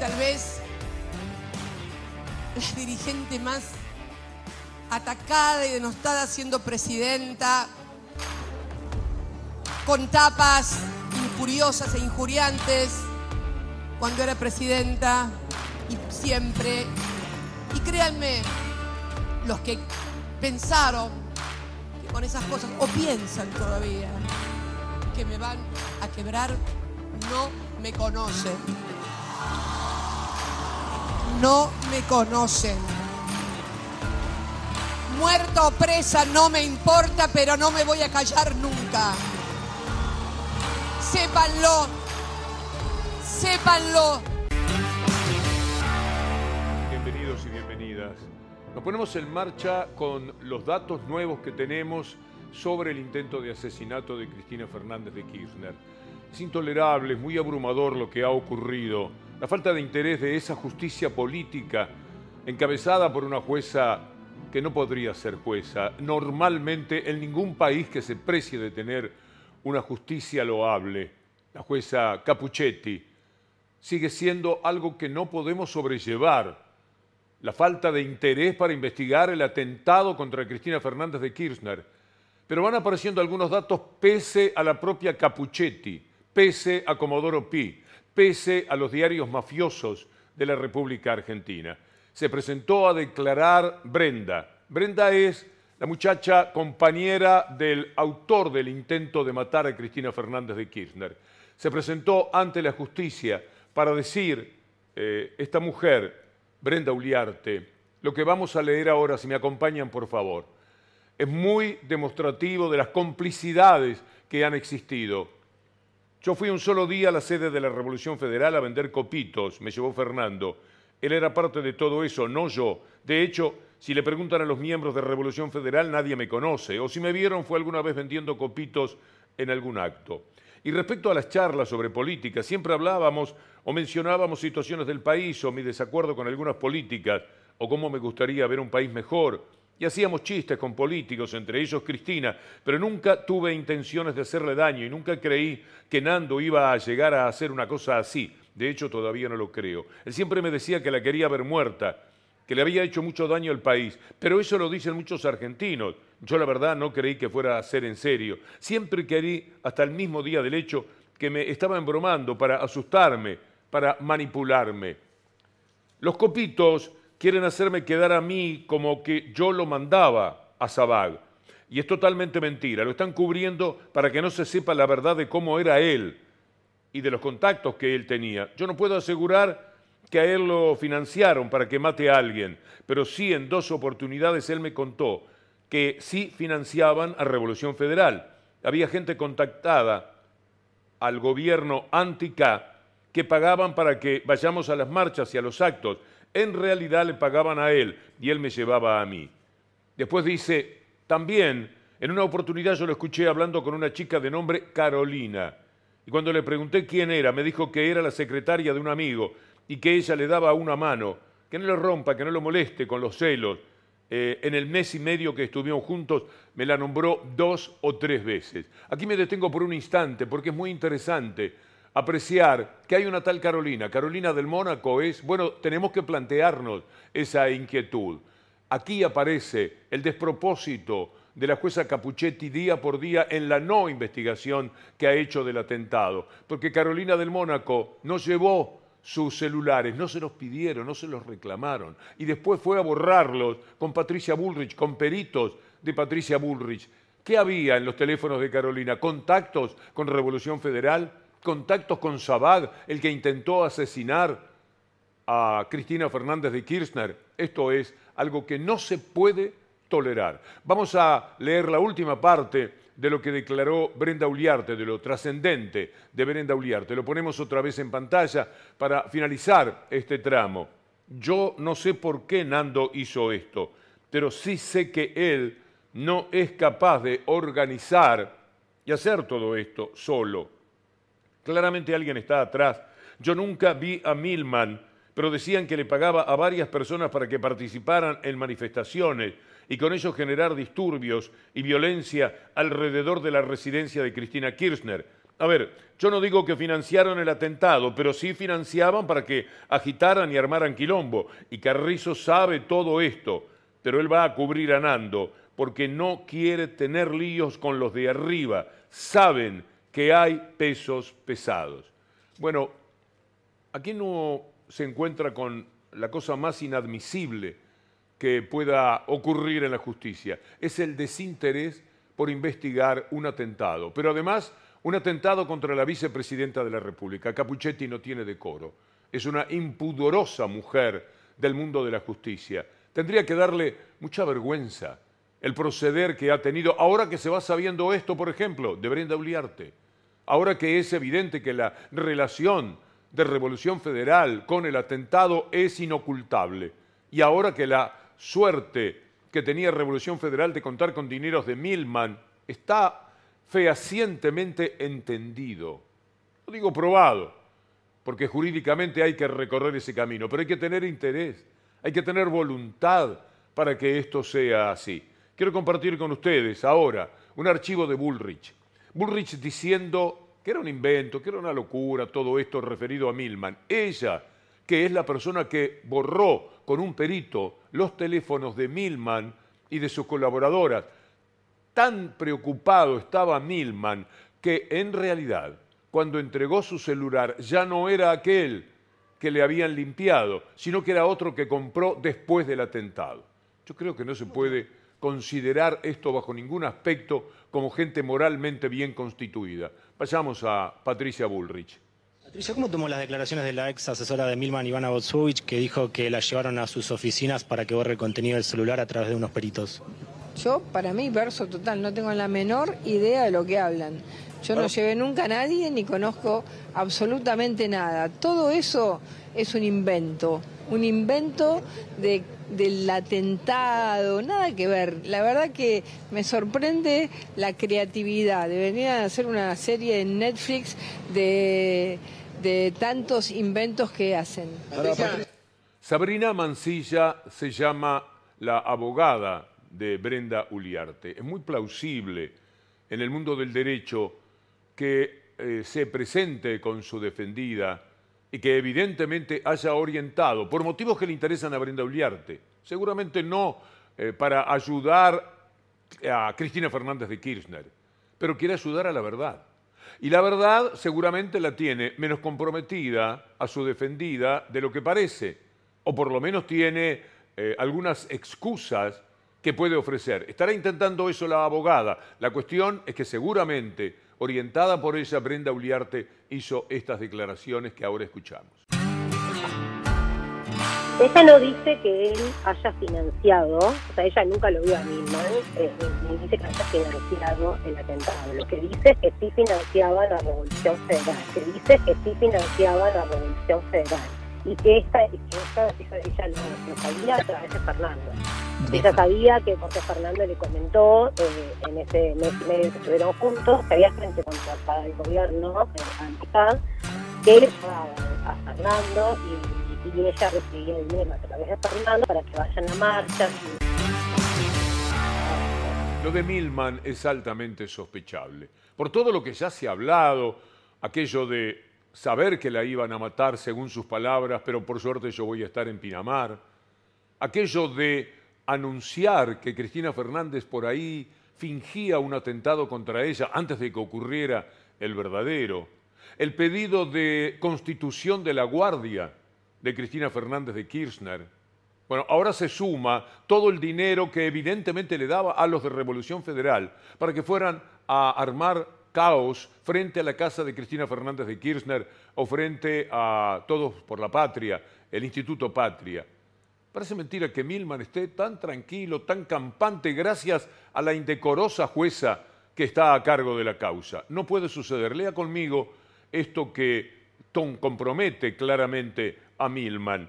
tal vez la dirigente más atacada y denostada siendo presidenta, con tapas injuriosas e injuriantes cuando era presidenta y siempre. Y créanme, los que pensaron que con esas cosas, o piensan todavía, que me van a quebrar, no me conocen. No me conocen. Muerto o presa no me importa, pero no me voy a callar nunca. Sépanlo. Sépanlo. Bienvenidos y bienvenidas. Nos ponemos en marcha con los datos nuevos que tenemos sobre el intento de asesinato de Cristina Fernández de Kirchner. Es intolerable, es muy abrumador lo que ha ocurrido. La falta de interés de esa justicia política encabezada por una jueza que no podría ser jueza. Normalmente en ningún país que se precie de tener una justicia loable, la jueza Capuchetti, sigue siendo algo que no podemos sobrellevar. La falta de interés para investigar el atentado contra Cristina Fernández de Kirchner. Pero van apareciendo algunos datos pese a la propia Capuchetti, pese a Comodoro Pi, pese a los diarios mafiosos de la República Argentina. Se presentó a declarar Brenda. Brenda es la muchacha compañera del autor del intento de matar a Cristina Fernández de Kirchner. Se presentó ante la justicia para decir, eh, esta mujer, Brenda Uliarte, lo que vamos a leer ahora, si me acompañan por favor, es muy demostrativo de las complicidades que han existido. Yo fui un solo día a la sede de la Revolución Federal a vender copitos, me llevó Fernando. Él era parte de todo eso, no yo. De hecho, si le preguntan a los miembros de Revolución Federal, nadie me conoce. O si me vieron, fue alguna vez vendiendo copitos en algún acto. Y respecto a las charlas sobre política, siempre hablábamos o mencionábamos situaciones del país o mi desacuerdo con algunas políticas o cómo me gustaría ver un país mejor. Y hacíamos chistes con políticos, entre ellos Cristina, pero nunca tuve intenciones de hacerle daño y nunca creí que Nando iba a llegar a hacer una cosa así. De hecho, todavía no lo creo. Él siempre me decía que la quería ver muerta, que le había hecho mucho daño al país, pero eso lo dicen muchos argentinos. Yo la verdad no creí que fuera a ser en serio. Siempre creí, hasta el mismo día del hecho, que me estaba embromando para asustarme, para manipularme. Los copitos quieren hacerme quedar a mí como que yo lo mandaba a Sabag. Y es totalmente mentira. Lo están cubriendo para que no se sepa la verdad de cómo era él y de los contactos que él tenía. Yo no puedo asegurar que a él lo financiaron para que mate a alguien, pero sí en dos oportunidades él me contó que sí financiaban a Revolución Federal. Había gente contactada al gobierno anti-K que pagaban para que vayamos a las marchas y a los actos. En realidad le pagaban a él y él me llevaba a mí. Después dice, también en una oportunidad yo lo escuché hablando con una chica de nombre Carolina. Y cuando le pregunté quién era, me dijo que era la secretaria de un amigo y que ella le daba una mano, que no le rompa, que no lo moleste con los celos. Eh, en el mes y medio que estuvimos juntos me la nombró dos o tres veces. Aquí me detengo por un instante porque es muy interesante apreciar que hay una tal Carolina. Carolina del Mónaco es, bueno, tenemos que plantearnos esa inquietud. Aquí aparece el despropósito de la jueza Capuchetti día por día en la no investigación que ha hecho del atentado, porque Carolina del Mónaco no llevó sus celulares, no se los pidieron, no se los reclamaron, y después fue a borrarlos con Patricia Bullrich, con peritos de Patricia Bullrich. ¿Qué había en los teléfonos de Carolina? ¿Contactos con Revolución Federal? ¿Contactos con Sabag, el que intentó asesinar a Cristina Fernández de Kirchner? Esto es algo que no se puede tolerar. Vamos a leer la última parte de lo que declaró Brenda Uliarte, de lo trascendente de Brenda Uliarte. Lo ponemos otra vez en pantalla para finalizar este tramo. Yo no sé por qué Nando hizo esto, pero sí sé que él no es capaz de organizar y hacer todo esto solo. Claramente alguien está atrás. Yo nunca vi a Milman, pero decían que le pagaba a varias personas para que participaran en manifestaciones y con ello generar disturbios y violencia alrededor de la residencia de Cristina Kirchner. A ver, yo no digo que financiaron el atentado, pero sí financiaban para que agitaran y armaran quilombo. Y Carrizo sabe todo esto, pero él va a cubrir a Nando porque no quiere tener líos con los de arriba. Saben que hay pesos pesados. Bueno, aquí no se encuentra con la cosa más inadmisible que pueda ocurrir en la justicia. Es el desinterés por investigar un atentado. Pero además, un atentado contra la vicepresidenta de la República. Capuchetti no tiene decoro. Es una impudorosa mujer del mundo de la justicia. Tendría que darle mucha vergüenza el proceder que ha tenido, ahora que se va sabiendo esto, por ejemplo, de Brenda Uliarte, ahora que es evidente que la relación de Revolución Federal con el atentado es inocultable, y ahora que la suerte que tenía Revolución Federal de contar con dineros de Milman está fehacientemente entendido. No digo probado, porque jurídicamente hay que recorrer ese camino, pero hay que tener interés, hay que tener voluntad para que esto sea así. Quiero compartir con ustedes ahora un archivo de Bullrich. Bullrich diciendo que era un invento, que era una locura todo esto referido a Milman. Ella, que es la persona que borró con un perito los teléfonos de Milman y de sus colaboradoras. Tan preocupado estaba Milman que en realidad, cuando entregó su celular, ya no era aquel que le habían limpiado, sino que era otro que compró después del atentado. Yo creo que no se puede considerar esto bajo ningún aspecto como gente moralmente bien constituida. Pasamos a Patricia Bullrich. Patricia, ¿cómo tomó las declaraciones de la ex asesora de Milman, Ivana Botsovich, que dijo que la llevaron a sus oficinas para que borre el contenido del celular a través de unos peritos? Yo, para mí, verso total, no tengo la menor idea de lo que hablan. Yo no llevé nunca a nadie ni conozco absolutamente nada. Todo eso es un invento, un invento de del atentado, nada que ver. La verdad que me sorprende la creatividad de venir a hacer una serie en Netflix de, de tantos inventos que hacen. Sabrina Mancilla se llama la abogada de Brenda Uliarte. Es muy plausible en el mundo del derecho que eh, se presente con su defendida y que evidentemente haya orientado, por motivos que le interesan a Brenda Uliarte, seguramente no eh, para ayudar a Cristina Fernández de Kirchner, pero quiere ayudar a la verdad. Y la verdad seguramente la tiene menos comprometida a su defendida de lo que parece, o por lo menos tiene eh, algunas excusas que puede ofrecer. Estará intentando eso la abogada. La cuestión es que seguramente orientada por ella, Brenda Uliarte hizo estas declaraciones que ahora escuchamos. Ella no dice que él haya financiado, o sea, ella nunca lo vio a Milman, eh, ni dice que haya financiado el atentado. Lo que dice es que sí financiaba la Revolución Federal, que dice que sí financiaba la Revolución Federal y que esta, que esta ella lo, sabía a través de Fernando. Ella sabía que porque Fernando le comentó eh, en ese mes y medio que estuvieron juntos, que había gente contratada del gobierno, eh, que él pagaba a Fernando y, y, ella recibía el dinero a través de Fernando para que vayan a marchas. Lo de Milman es altamente sospechable. Por todo lo que ya se ha hablado, aquello de saber que la iban a matar según sus palabras, pero por suerte yo voy a estar en Pinamar. Aquello de anunciar que Cristina Fernández por ahí fingía un atentado contra ella antes de que ocurriera el verdadero. El pedido de constitución de la Guardia de Cristina Fernández de Kirchner. Bueno, ahora se suma todo el dinero que evidentemente le daba a los de Revolución Federal para que fueran a armar caos frente a la casa de Cristina Fernández de Kirchner o frente a Todos por la Patria, el Instituto Patria. Parece mentira que Milman esté tan tranquilo, tan campante, gracias a la indecorosa jueza que está a cargo de la causa. No puede suceder. Lea conmigo esto que Tom compromete claramente a Milman.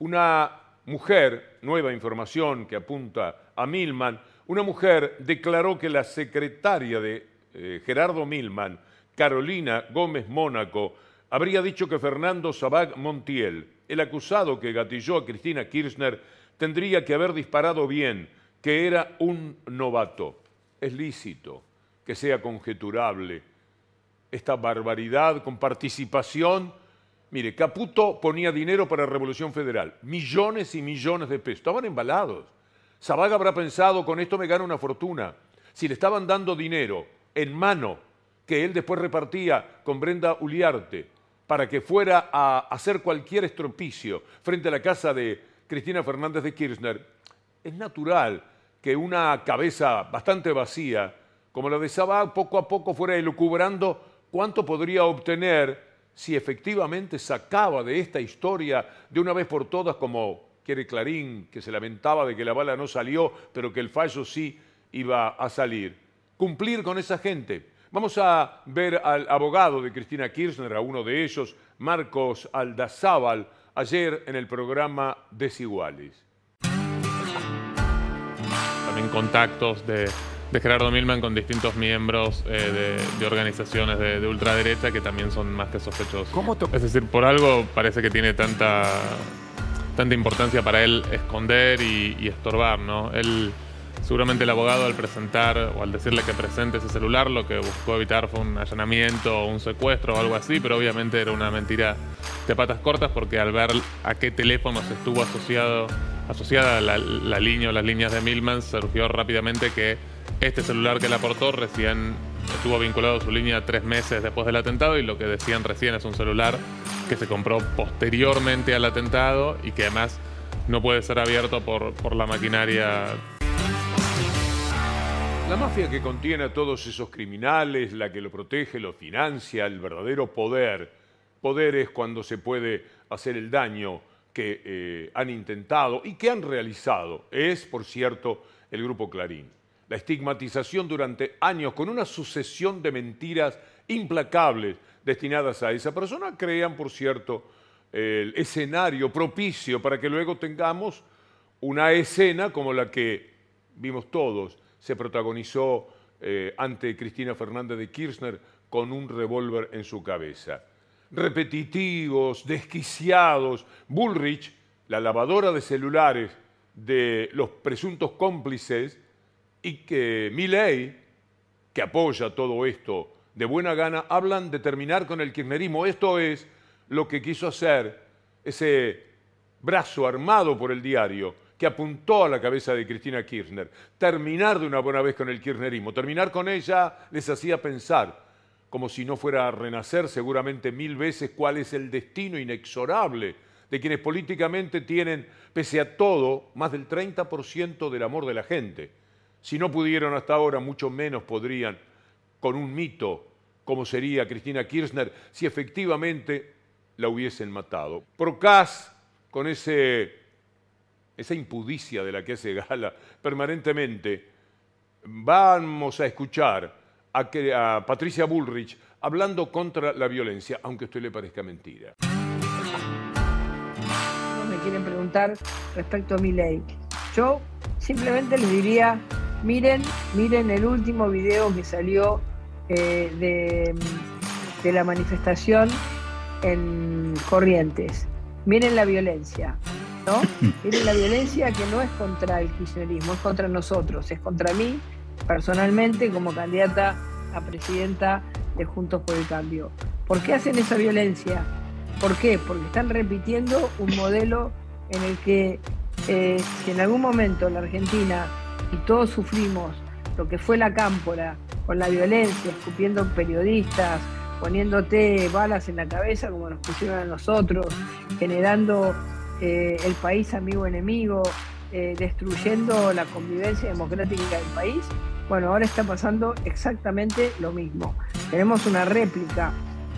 Una mujer, nueva información que apunta a Milman, una mujer declaró que la secretaria de eh, Gerardo Milman, Carolina Gómez Mónaco, habría dicho que Fernando Sabag Montiel, el acusado que gatilló a Cristina Kirchner, tendría que haber disparado bien, que era un novato. Es lícito que sea conjeturable. esta barbaridad con participación. Mire, Caputo ponía dinero para Revolución Federal, millones y millones de pesos, estaban embalados. Zabaga habrá pensado, con esto me gano una fortuna. Si le estaban dando dinero en mano, que él después repartía con Brenda Uliarte, para que fuera a hacer cualquier estropicio frente a la casa de Cristina Fernández de Kirchner, es natural que una cabeza bastante vacía, como la de Sabag, poco a poco fuera elucubrando cuánto podría obtener si efectivamente sacaba de esta historia de una vez por todas, como quiere Clarín, que se lamentaba de que la bala no salió, pero que el fallo sí iba a salir. Cumplir con esa gente. Vamos a ver al abogado de Cristina Kirchner, a uno de ellos, Marcos Aldazábal, ayer en el programa Desiguales. También contactos de, Gerardo Milman con distintos miembros eh, de, organizaciones de, ultraderecha que también son más que sospechosos. ¿Cómo es decir, por algo parece que tiene tanta, tanta importancia para él esconder y, y estorbar, ¿no? Él Seguramente el abogado al presentar o al decirle que presente ese celular lo que buscó evitar fue un allanamiento o un secuestro o algo así, pero obviamente era una mentira de patas cortas porque al ver a qué teléfonos estuvo asociado, asociada la, la línea o las líneas de Milman, surgió rápidamente que este celular que le aportó recién estuvo vinculado a su línea tres meses después del atentado y lo que decían recién es un celular que se compró posteriormente al atentado y que además no puede ser abierto por, por la maquinaria la mafia que contiene a todos esos criminales, la que lo protege, lo financia, el verdadero poder. Poder es cuando se puede hacer el daño que eh, han intentado y que han realizado. Es, por cierto, el Grupo Clarín. La estigmatización durante años con una sucesión de mentiras implacables destinadas a esa persona crean, por cierto, el escenario propicio para que luego tengamos una escena como la que vimos todos se protagonizó eh, ante Cristina Fernández de Kirchner con un revólver en su cabeza. Repetitivos, desquiciados, Bullrich, la lavadora de celulares de los presuntos cómplices, y que Milley, que apoya todo esto de buena gana, hablan de terminar con el kirchnerismo. Esto es lo que quiso hacer ese brazo armado por el diario que apuntó a la cabeza de Cristina Kirchner. Terminar de una buena vez con el kirchnerismo, terminar con ella les hacía pensar, como si no fuera a renacer seguramente mil veces, cuál es el destino inexorable de quienes políticamente tienen, pese a todo, más del 30% del amor de la gente. Si no pudieron hasta ahora, mucho menos podrían con un mito como sería Cristina Kirchner si efectivamente la hubiesen matado. Procas, con ese esa impudicia de la que hace gala permanentemente, vamos a escuchar a, Patricia Bullrich hablando contra la violencia, aunque a usted le parezca mentira. Me quieren preguntar respecto a mi ley. Yo simplemente les diría, miren, miren el último video que salió eh, de, de la manifestación en Corrientes. Miren la violencia. ¿No? la violencia que no es contra el kirchnerismo, es contra nosotros, es contra mí personalmente como candidata a presidenta de Juntos por el Cambio. ¿Por qué hacen esa violencia? ¿Por qué? Porque están repitiendo un modelo en el que eh, si en algún momento la Argentina y todos sufrimos lo que fue la cámpora con la violencia, escupiendo periodistas, poniéndote balas en la cabeza como nos pusieron a nosotros, generando eh, el país amigo-enemigo, eh, destruyendo la convivencia democrática del país. Bueno, ahora está pasando exactamente lo mismo. Tenemos una réplica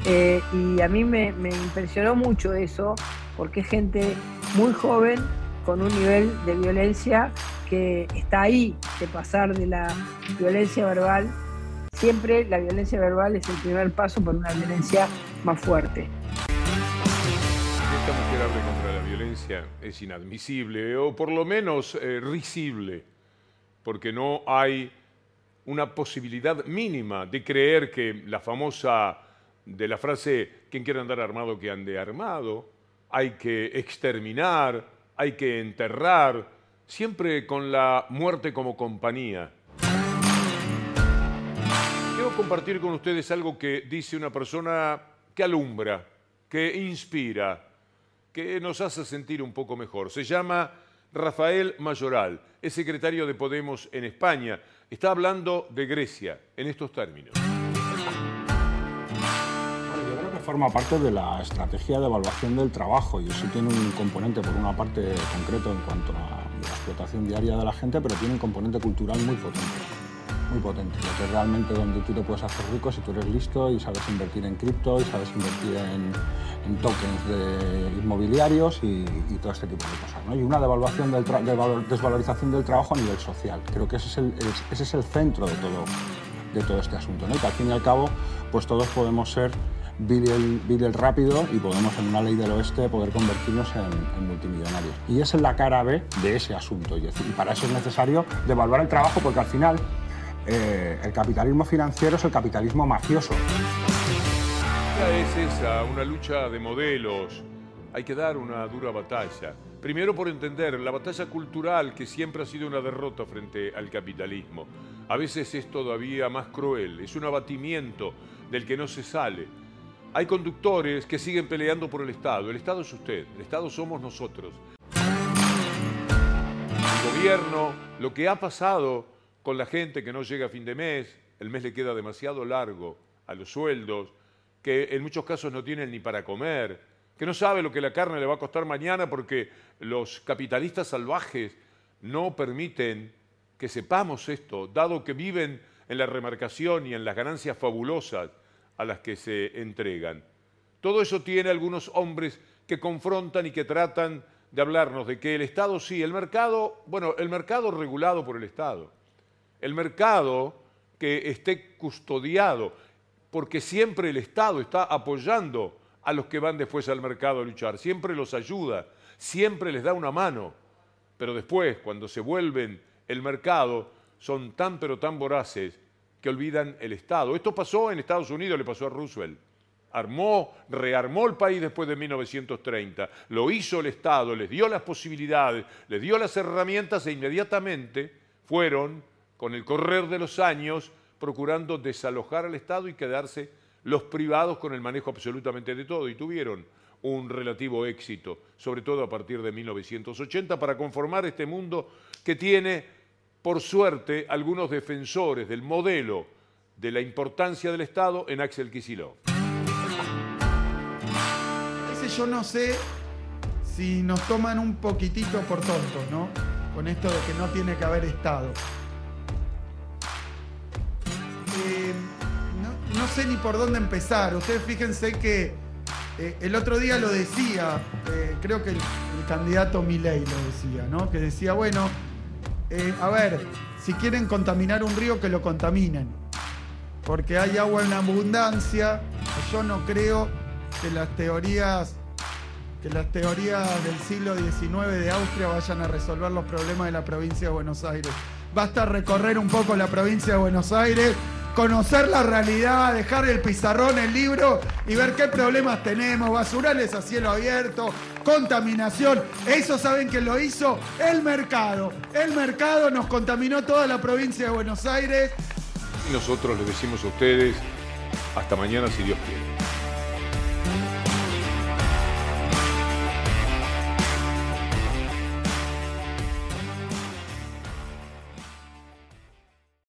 eh, y a mí me, impresionó mucho eso porque es gente muy joven con un nivel de violencia que está ahí, de pasar de la violencia verbal. Siempre la violencia verbal es el primer paso para una violencia más fuerte. Violencia es inadmisible, o por lo menos eh, risible, porque no hay una posibilidad mínima de creer que la famosa de la frase, quien quiere andar armado, que ande armado, hay que exterminar, hay que enterrar, siempre con la muerte como compañía. compartir con ustedes algo que dice una persona que alumbra, que inspira, que nos hace sentir un poco mejor. Se llama Rafael Mayoral, es secretario de Podemos en España. Está hablando de Grecia en estos términos. yo creo que forma parte de la estrategia de evaluación del trabajo y eso tiene un componente, por una parte concreto en cuanto a la explotación diaria de la gente, pero tiene un componente cultural muy potente muy potente, lo que es realmente donde tú te puedes hacer rico si tú eres listo y sabes invertir en cripto y sabes invertir en, tokens de inmobiliarios y, todo este tipo de cosas. Y una devaluación del de desvalorización del trabajo a nivel social. Creo que ese es el, ese es el centro de todo, de todo este asunto, ¿no? que al fin y al cabo pues todos podemos ser el rápido y podemos en una ley del oeste poder convertirnos en, multimillonarios. Y esa es la cara B de ese asunto. Y, y para eso es necesario devaluar el trabajo porque al final eh, el capitalismo financiero es el capitalismo mafioso. Es esa, una lucha de modelos. Hay que dar una dura batalla. Primero por entender la batalla cultural que siempre ha sido una derrota frente al capitalismo. A veces es todavía más cruel, es un abatimiento del que no se sale. Hay conductores que siguen peleando por el Estado. El Estado es usted, el Estado somos nosotros. El gobierno, lo que ha pasado con la gente que no llega a fin de mes, el mes le queda demasiado largo a los sueldos, que en muchos casos no tienen ni para comer, que no sabe lo que la carne le va a costar mañana porque los capitalistas salvajes no permiten que sepamos esto, dado que viven en la remarcación y en las ganancias fabulosas a las que se entregan. Todo eso tiene algunos hombres que confrontan y que tratan de hablarnos de que el Estado sí, el mercado, bueno, el mercado regulado por el Estado el mercado que esté custodiado, porque siempre el Estado está apoyando a los que van después al mercado a luchar, siempre los ayuda, siempre les da una mano, pero después, cuando se vuelven el mercado, son tan pero tan voraces que olvidan el Estado. Esto pasó en Estados Unidos, le pasó a Roosevelt. Armó, rearmó el país después de 1930, lo hizo el Estado, les dio las posibilidades, les dio las herramientas e inmediatamente fueron con el correr de los años, procurando desalojar al Estado y quedarse los privados con el manejo absolutamente de todo. Y tuvieron un relativo éxito, sobre todo a partir de 1980, para conformar este mundo que tiene, por suerte, algunos defensores del modelo de la importancia del Estado en Axel Kicillof. Ese yo no sé si nos toman un poquitito por tontos, ¿no? Con esto de que no tiene que haber Estado. No, sé ni por dónde empezar. Ustedes fíjense que eh, el otro día lo decía, eh, creo que el, candidato Milei lo decía, ¿no? Que decía, bueno, a ver, si quieren contaminar un río, que lo contaminen. Porque hay agua en abundancia. Yo no creo que las teorías que las teorías del siglo XIX de Austria vayan a resolver los problemas de la provincia de Buenos Aires. Basta recorrer un poco la provincia de Buenos Aires conocer la realidad, dejar el pizarrón, el libro y ver qué problemas tenemos, basurales a cielo abierto, contaminación. Eso saben que lo hizo el mercado. El mercado nos contaminó toda la provincia de Buenos Aires. Y nosotros les decimos a ustedes, hasta mañana si Dios quiere.